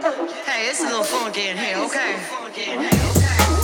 Hey, it's a little funky in here. Okay.